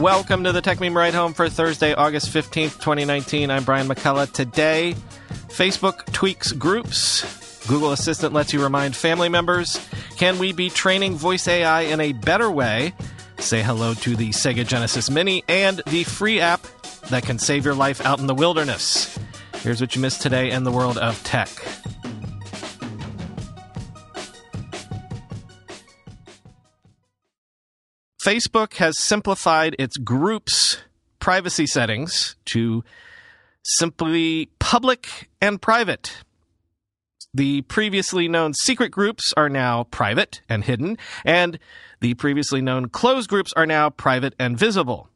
Welcome to the Techmeme Ride Home for Thursday, August 15th, 2019. I'm Brian McCullough. Today, Facebook tweaks groups. Google Assistant lets you remind family members. Can we be training voice AI in a better way? Say hello to the Sega Genesis Mini and the free app that can save your life out in the wilderness. Here's what you missed today in the world of tech. Facebook has simplified its groups privacy settings to simply public and private. The previously known secret groups are now private and hidden, and the previously known closed groups are now private and visible.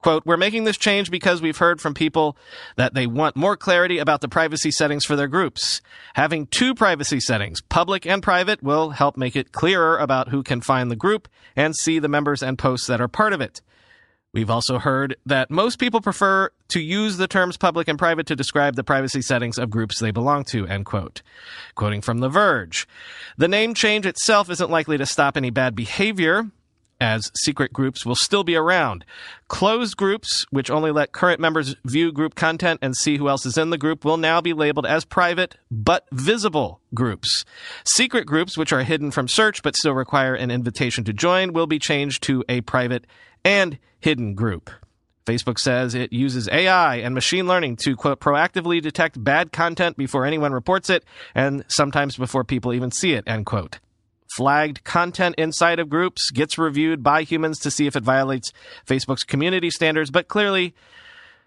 Quote, we're making this change because we've heard from people that they want more clarity about the privacy settings for their groups. Having two privacy settings, public and private, will help make it clearer about who can find the group and see the members and posts that are part of it. We've also heard that most people prefer to use the terms public and private to describe the privacy settings of groups they belong to, end quote. Quoting from The Verge. The name change itself isn't likely to stop any bad behavior as secret groups will still be around. Closed groups, which only let current members view group content and see who else is in the group, will now be labeled as private but visible groups. Secret groups, which are hidden from search but still require an invitation to join, will be changed to a private and hidden group. Facebook says it uses AI and machine learning to, quote, proactively detect bad content before anyone reports it and sometimes before people even see it, end quote. Flagged content inside of groups gets reviewed by humans to see if it violates Facebook's community standards, but clearly,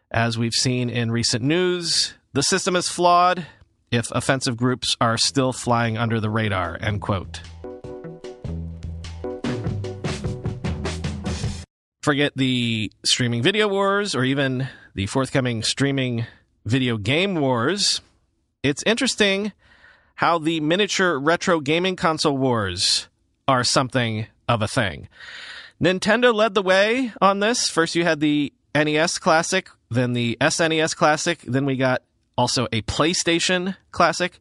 as we've seen in recent news, the system is flawed if offensive groups are still flying under the radar, end quote. Forget the streaming video wars or even the forthcoming streaming video game wars. It's interesting how the miniature retro gaming console wars are something of a thing. Nintendo led the way on this. First, you had the NES Classic, then the SNES Classic, then we got also a PlayStation Classic.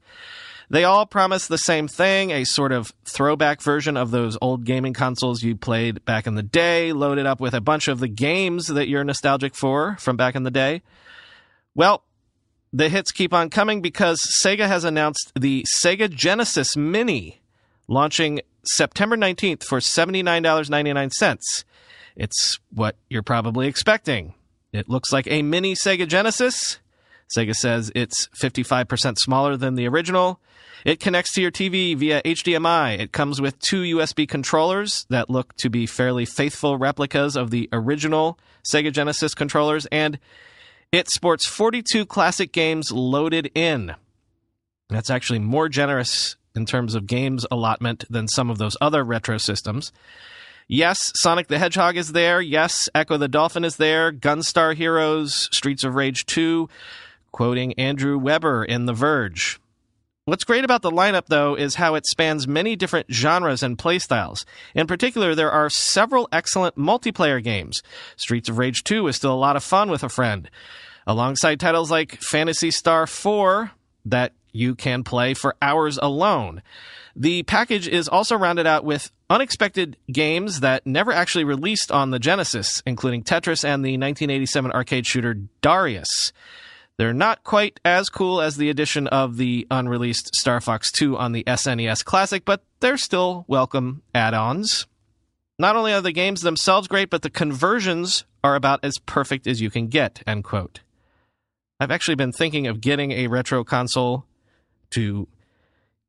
They all promise the same thing a sort of throwback version of those old gaming consoles you played back in the day, loaded up with a bunch of the games that you're nostalgic for from back in the day. Well, the hits keep on coming because Sega has announced the Sega Genesis Mini launching September 19th for $79.99. It's what you're probably expecting. It looks like a mini Sega Genesis. Sega says it's 55% smaller than the original. It connects to your TV via HDMI. It comes with two USB controllers that look to be fairly faithful replicas of the original Sega Genesis controllers, and it sports 42 classic games loaded in. That's actually more generous in terms of games allotment than some of those other retro systems. Yes, Sonic the Hedgehog is there. Yes, Ecco the Dolphin is there. Gunstar Heroes, Streets of Rage 2, quoting Andrew Webster in The Verge. What's great about the lineup, though, is how it spans many different genres and playstyles. In particular, there are several excellent multiplayer games. Streets of Rage 2 is still a lot of fun with a friend. Alongside titles like Phantasy Star 4, that you can play for hours alone. The package is also rounded out with unexpected games that never actually released on the Genesis, including Tetris and the 1987 arcade shooter Darius. They're not quite as cool as the addition of the unreleased Star Fox 2 on the SNES Classic, but they're still welcome add ons. Not only are the games themselves great, but the conversions are about as perfect as you can get, end quote. I've actually been thinking of getting a retro console to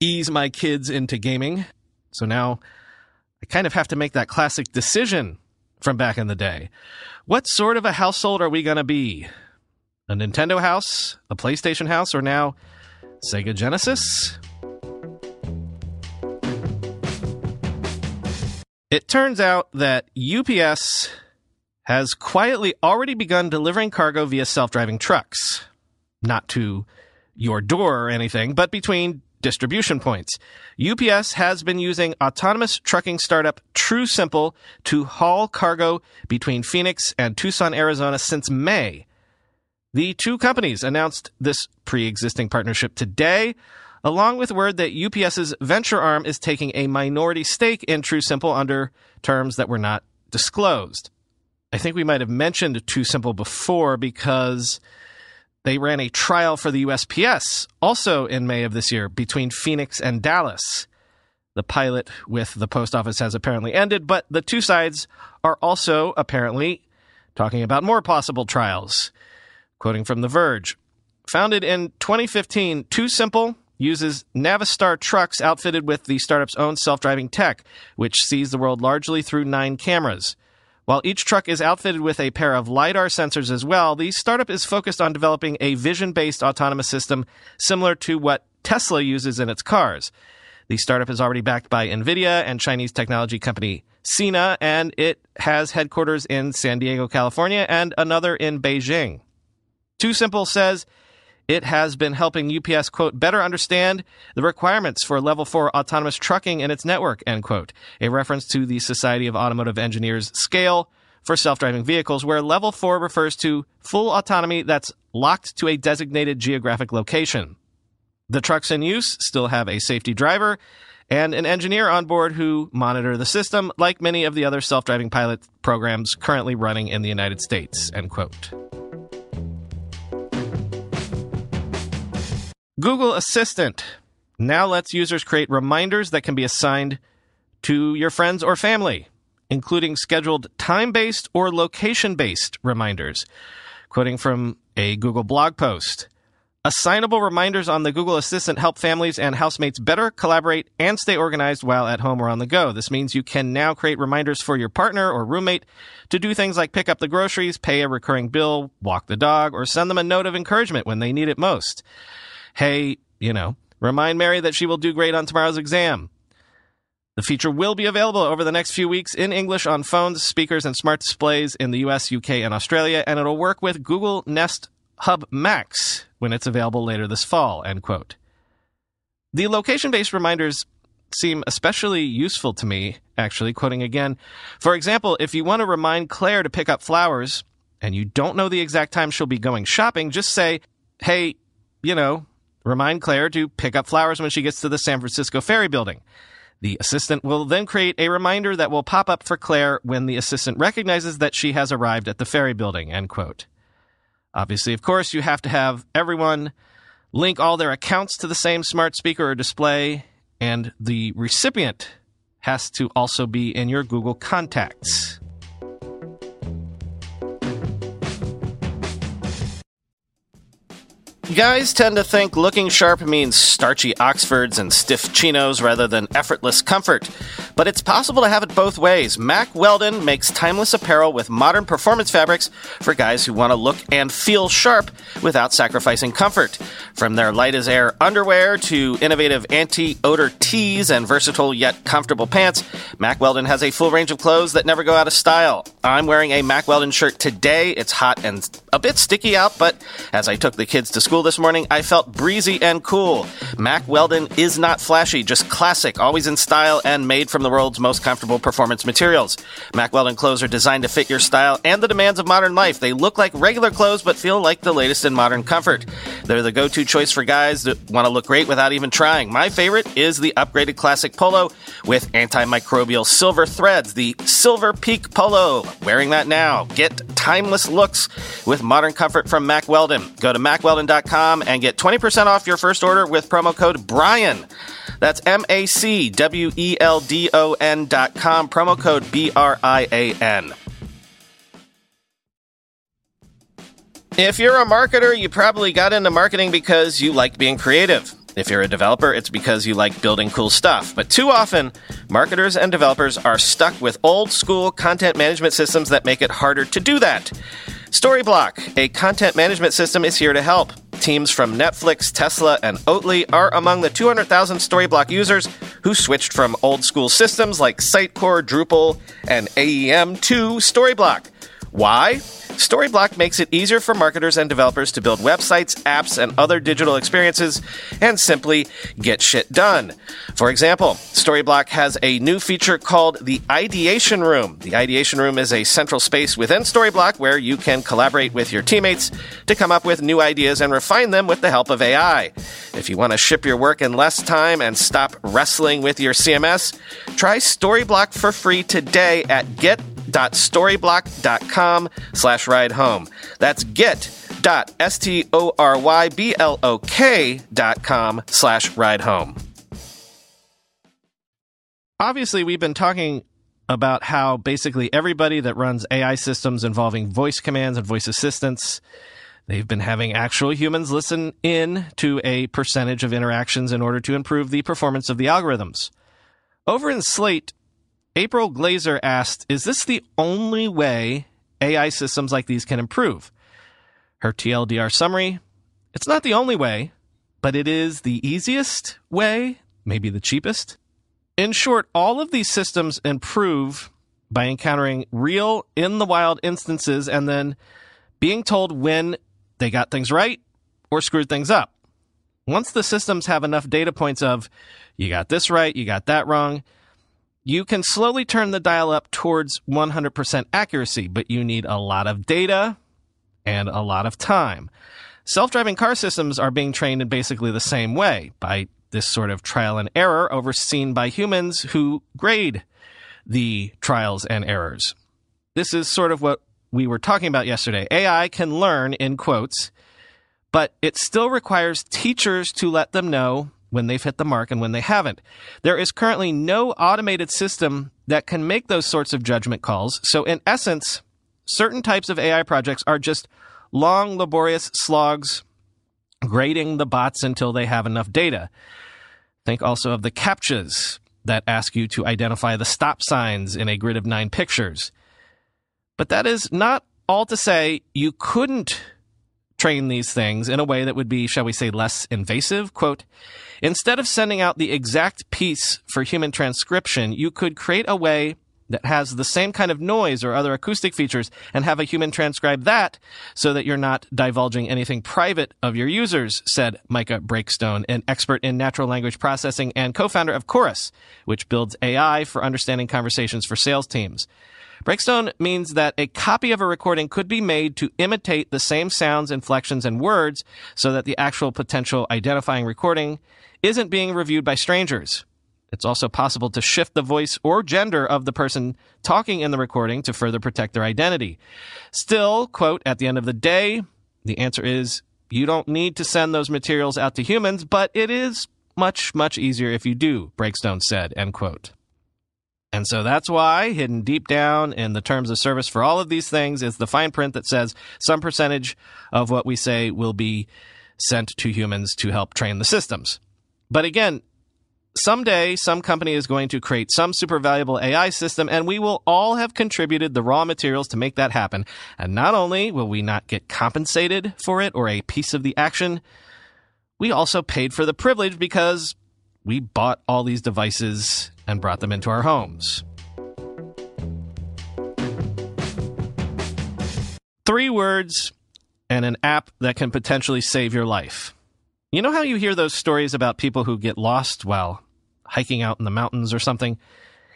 ease my kids into gaming. So now I kind of have to make that classic decision from back in the day. What sort of a household are we going to be? A Nintendo house, a PlayStation house, or now Sega Genesis? It turns out that UPS has quietly already begun delivering cargo via self driving trucks. Not to your door or anything, but between distribution points. UPS has been using autonomous trucking startup TuSimple to haul cargo between Phoenix and Tucson, Arizona since May. The two companies announced this pre existing partnership today, along with word that UPS's venture arm is taking a minority stake in TuSimple under terms that were not disclosed. I think we might have mentioned TuSimple before because they ran a trial for the USPS also in May of this year between Phoenix and Dallas. The pilot with the post office has apparently ended, but the two sides are also apparently talking about more possible trials. Quoting from The Verge Founded in 2015, TuSimple uses Navistar trucks outfitted with the startup's own self driving tech, which sees the world largely through nine cameras. While each truck is outfitted with a pair of LiDAR sensors as well, the startup is focused on developing a vision based autonomous system similar to what Tesla uses in its cars. The startup is already backed by NVIDIA and Chinese technology company Sina, and it has headquarters in San Diego, California, and another in Beijing. TuSimple says it has been helping UPS, quote, better understand the requirements for level four autonomous trucking in its network, end quote. A reference to the Society of Automotive Engineers scale for self-driving vehicles, where level four refers to full autonomy that's locked to a designated geographic location. The trucks in use still have a safety driver and an engineer on board who monitor the system, like many of the other self-driving pilot programs currently running in the United States, end quote. Google Assistant now lets users create reminders that can be assigned to your friends or family, including scheduled time based or location based reminders. Quoting from a Google blog post Assignable reminders on the Google Assistant help families and housemates better collaborate and stay organized while at home or on the go. This means you can now create reminders for your partner or roommate to do things like pick up the groceries, pay a recurring bill, walk the dog, or send them a note of encouragement when they need it most hey, you know, remind Mary that she will do great on tomorrow's exam. The feature will be available over the next few weeks in English on phones, speakers, and smart displays in the US, UK, and Australia, and it'll work with Google Nest Hub Max when it's available later this fall, end quote. The location based reminders seem especially useful to me, actually, quoting again. For example, if you want to remind Claire to pick up flowers and you don't know the exact time she'll be going shopping, just say, hey, you know, Remind Claire to pick up flowers when she gets to the San Francisco Ferry Building. The assistant will then create a reminder that will pop up for Claire when the assistant recognizes that she has arrived at the ferry building, end quote. Obviously, of course, you have to have everyone link all their accounts to the same smart speaker or display, and the recipient has to also be in your Google contacts. Guys tend to think looking sharp means starchy Oxfords and stiff chinos rather than effortless comfort. But it's possible to have it both ways. Mack Weldon makes timeless apparel with modern performance fabrics for guys who want to look and feel sharp without sacrificing comfort. From their light as air underwear to innovative anti odor tees and versatile yet comfortable pants, Mack Weldon has a full range of clothes that never go out of style. I'm wearing a Mack Weldon shirt today. It's hot and a bit sticky out, but as I took the kids to school this morning, I felt breezy and cool. Mack Weldon is not flashy, just classic, always in style and made from the world's most comfortable performance materials. Mack Weldon clothes are designed to fit your style and the demands of modern life. They look like regular clothes, but feel like the latest in modern comfort. They're the go-to choice for guys that want to look great without even trying. My favorite is the upgraded classic polo with antimicrobial silver threads, the Silver Peak Polo. Wearing that now. Get timeless looks with modern comfort from Mack Weldon. Go to and get 20% off your first order with promo code BRIAN. That's M A C W E L D O N dot com, promo code B R I A N. If you're a marketer, you probably got into marketing because you like being creative. If you're a developer, it's because you like building cool stuff. But too often, marketers and developers are stuck with old school content management systems that make it harder to do that. Storyblok, a content management system, is here to help. Teams from Netflix, Tesla, and Oatly are among the 200,000 Storyblok users who switched from old school systems like Sitecore, Drupal, and AEM to Storyblok. Why? Storyblok makes it easier for marketers and developers to build websites, apps, and other digital experiences and simply get shit done. For example, Storyblok has a new feature called the Ideation Room. The Ideation Room is a central space within Storyblok where you can collaborate with your teammates to come up with new ideas and refine them with the help of AI. If you want to ship your work in less time and stop wrestling with your CMS, try Storyblok for free today at get get.storyblok.com slash ride home. That's get.storyblok.com slash ride home. Obviously, we've been talking about how basically everybody that runs AI systems involving voice commands and voice assistants, they've been having actual humans listen in to a percentage of interactions in order to improve the performance of the algorithms. Over in Slate, April Glaser asked, Is this the only way AI systems like these can improve? Her TLDR summary It's not the only way, but it is the easiest way, maybe the cheapest. In short, all of these systems improve by encountering real in the wild instances and then being told when they got things right or screwed things up. Once the systems have enough data points of, you got this right, you got that wrong, you can slowly turn the dial up towards 100% accuracy, but you need a lot of data and a lot of time. Self driving car systems are being trained in basically the same way by this sort of trial and error overseen by humans who grade the trials and errors. This is sort of what we were talking about yesterday. AI can learn in quotes, but it still requires teachers to let them know when they've hit the mark and when they haven't. There is currently no automated system that can make those sorts of judgment calls. So, in essence, certain types of AI projects are just long, laborious slogs grading the bots until they have enough data. Think also of the CAPTCHAs that ask you to identify the stop signs in a grid of nine pictures. But that is not all to say you couldn't train these things in a way that would be, shall we say, less invasive. Quote, instead of sending out the exact piece for human transcription, you could create a way that has the same kind of noise or other acoustic features and have a human transcribe that so that you're not divulging anything private of your users, said Micah Breakstone, an expert in natural language processing and co-founder of Chorus, which builds AI for understanding conversations for sales teams. Breakstone means that a copy of a recording could be made to imitate the same sounds, inflections, and words so that the actual potential identifying recording isn't being reviewed by strangers. It's also possible to shift the voice or gender of the person talking in the recording to further protect their identity. Still, quote, at the end of the day, the answer is you don't need to send those materials out to humans, but it is much, much easier if you do, Breakstone said, end quote. And so that's why, hidden deep down in the terms of service for all of these things, is the fine print that says some percentage of what we say will be sent to humans to help train the systems. But again, someday some company is going to create some super valuable AI system, and we will all have contributed the raw materials to make that happen. And not only will we not get compensated for it or a piece of the action, we also paid for the privilege because we bought all these devices and brought them into our homes. Three words and an app that can potentially save your life. You know how you hear those stories about people who get lost while hiking out in the mountains or something?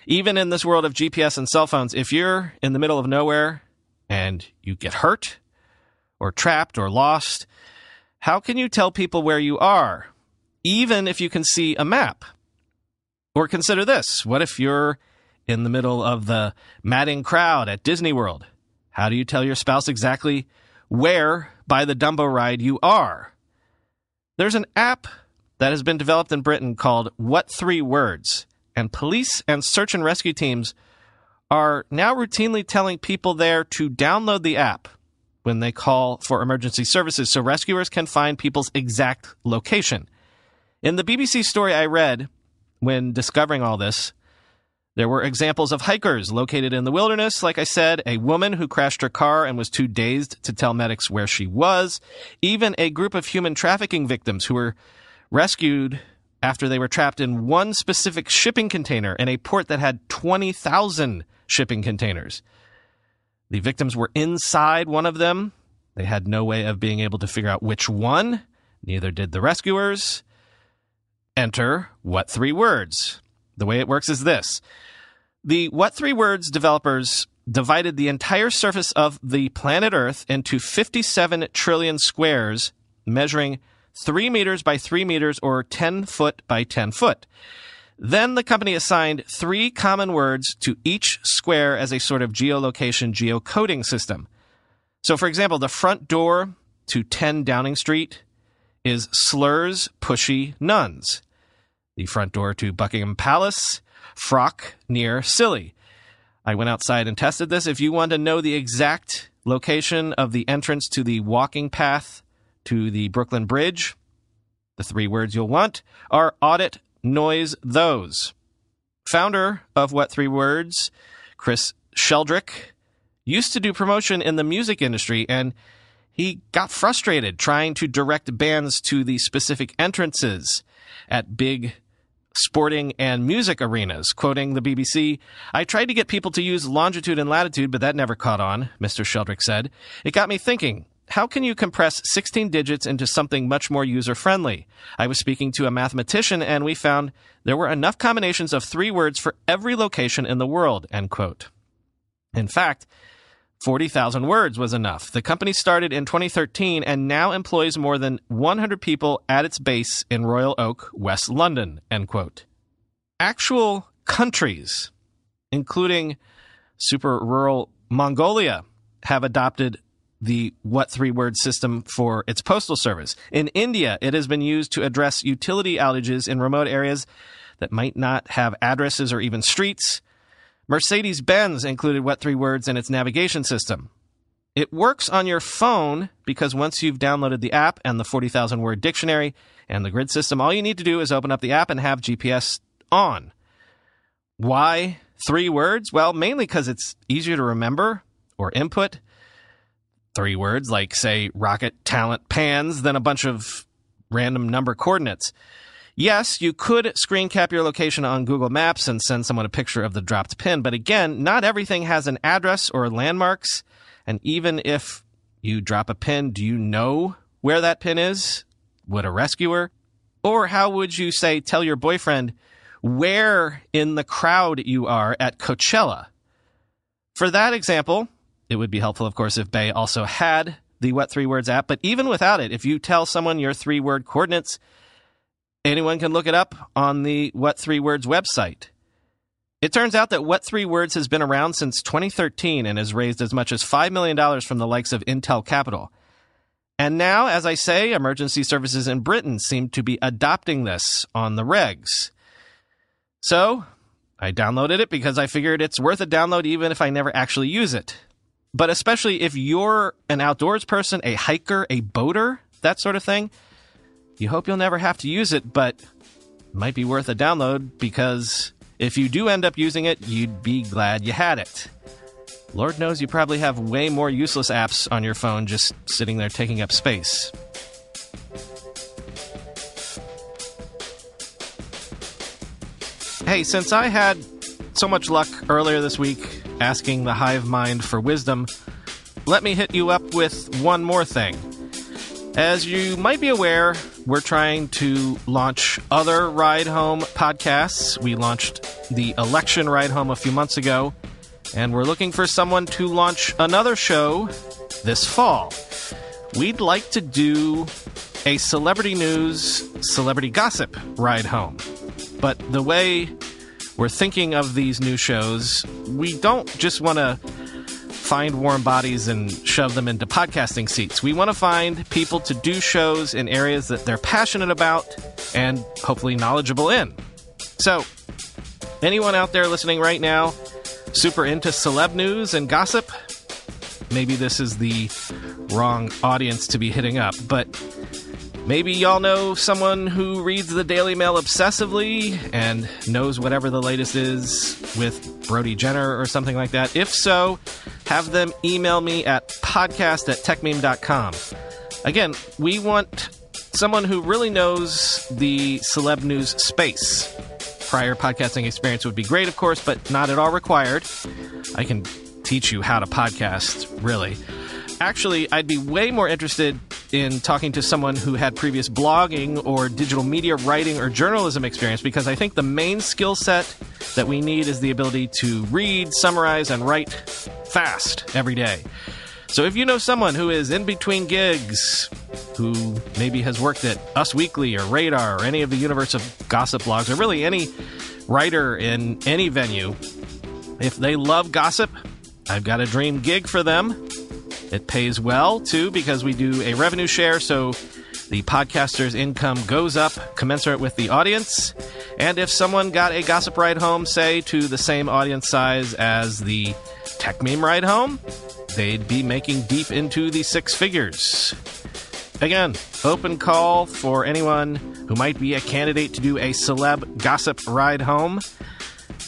Even in this world of GPS and cell phones, if you're in the middle of nowhere and you get hurt or trapped or lost, how can you tell people where you are, even if you can see a map? Or consider this what if you're in the middle of the madding crowd at Disney World? How do you tell your spouse exactly where by the Dumbo ride you are? There's an app that has been developed in Britain called What Three Words, and police and search and rescue teams are now routinely telling people there to download the app when they call for emergency services so rescuers can find people's exact location. In the BBC story I read, when discovering all this, There were examples of hikers located in the wilderness, like I said, a woman who crashed her car and was too dazed to tell medics where she was, even a group of human trafficking victims who were rescued after they were trapped in one specific shipping container in a port that had 20,000 shipping containers. The victims were inside one of them. They had no way of being able to figure out which one. Neither did the rescuers. Enter what three words? The way it works is this. The What Three Words developers divided the entire surface of the planet Earth into 57 trillion squares, measuring 3 meters by 3 meters or 10 foot by 10 foot. Then the company assigned three common words to each square as a sort of geolocation geocoding system. So, for example, the front door to 10 Downing Street is slurs pushy nuns. The front door to Buckingham Palace, frock near silly. I went outside and tested this. If you want to know the exact location of the entrance to the walking path to the Brooklyn Bridge, the three words you'll want are audit, noise, those. Founder of What Three Words, Chris Sheldrick, used to do promotion in the music industry and he got frustrated trying to direct bands to the specific entrances at big sporting and music arenas. Quoting the BBC, I tried to get people to use longitude and latitude, but that never caught on, Mr. Sheldrick said. It got me thinking. How can you compress 16 digits into something much more user friendly? I was speaking to a mathematician and we found there were enough combinations of three words for every location in the world, end quote. In fact, 40,000 words was enough. The company started in 2013 and now employs more than 100 people at its base in Royal Oak, West London, end quote. Actual countries, including super rural Mongolia, have adopted the what three word system for its postal service. In India, it has been used to address utility outages in remote areas that might not have addresses or even streets. Mercedes Benz included what three words in its navigation system. It works on your phone because once you've downloaded the app and the 40,000 word dictionary and the grid system, all you need to do is open up the app and have GPS on. Why three words? Well, mainly because it's easier to remember or input three words like, say, rocket talent pans than a bunch of random number coordinates. Yes, you could screen cap your location on Google Maps and send someone a picture of the dropped pin, but again, not everything has an address or landmarks. And even if you drop a pin, do you know where that pin is? Would a rescuer? Or how would you say, tell your boyfriend where in the crowd you are at Coachella? For that example, it would be helpful, of course, if bae also had the What Three Words app. But even without it, if you tell someone your three word coordinates, anyone can look it up on the What Three Words website. It turns out that What Three Words has been around since 2013 and has raised as much as $5 million from the likes of Intel Capital. And now, as I say, emergency services in Britain seem to be adopting this on the regs. So, I downloaded it because I figured it's worth a download even if I never actually use it. But especially if you're an outdoors person, a hiker, a boater, that sort of thing, you hope you'll never have to use it, but might be worth a download because if you do end up using it, you'd be glad you had it. Lord knows you probably have way more useless apps on your phone just sitting there taking up space. Hey, since I had so much luck earlier this week asking the hive mind for wisdom, let me hit you up with one more thing. As you might be aware, we're trying to launch other ride home podcasts. We launched the election ride home a few months ago, and we're looking for someone to launch another show this fall. We'd like to do a celebrity news, celebrity gossip ride home. But the way we're thinking of these new shows, we don't just want to find warm bodies and shove them into podcasting seats. We want to find people to do shows in areas that they're passionate about and hopefully knowledgeable in. So, anyone out there listening right now, super into celeb news and gossip, maybe this is the wrong audience to be hitting up, but Maybe y'all know someone who reads the Daily Mail obsessively and knows whatever the latest is with Brody Jenner or something like that. If so, have them email me at podcast at techmeme.com. Again, we want someone who really knows the celeb news space. Prior podcasting experience would be great, of course, but not at all required. I can teach you how to podcast, really. Actually, I'd be way more interested in talking to someone who had previous blogging or digital media writing or journalism experience because I think the main skill set that we need is the ability to read, summarize, and write fast every day. So if you know someone who is in between gigs, who maybe has worked at Us Weekly or Radar or any of the universe of gossip blogs, or really any writer in any venue, if they love gossip, I've got a dream gig for them. It pays well, too, because we do a revenue share, so the podcaster's income goes up commensurate with the audience. And if someone got a gossip ride home, say, to the same audience size as the techmeme ride home, they'd be making deep into the six figures. Again, open call for anyone who might be a candidate to do a celeb gossip ride home.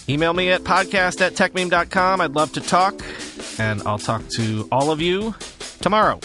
Email me at podcast at techmeme.com. I'd love to talk, and I'll talk to all of you tomorrow.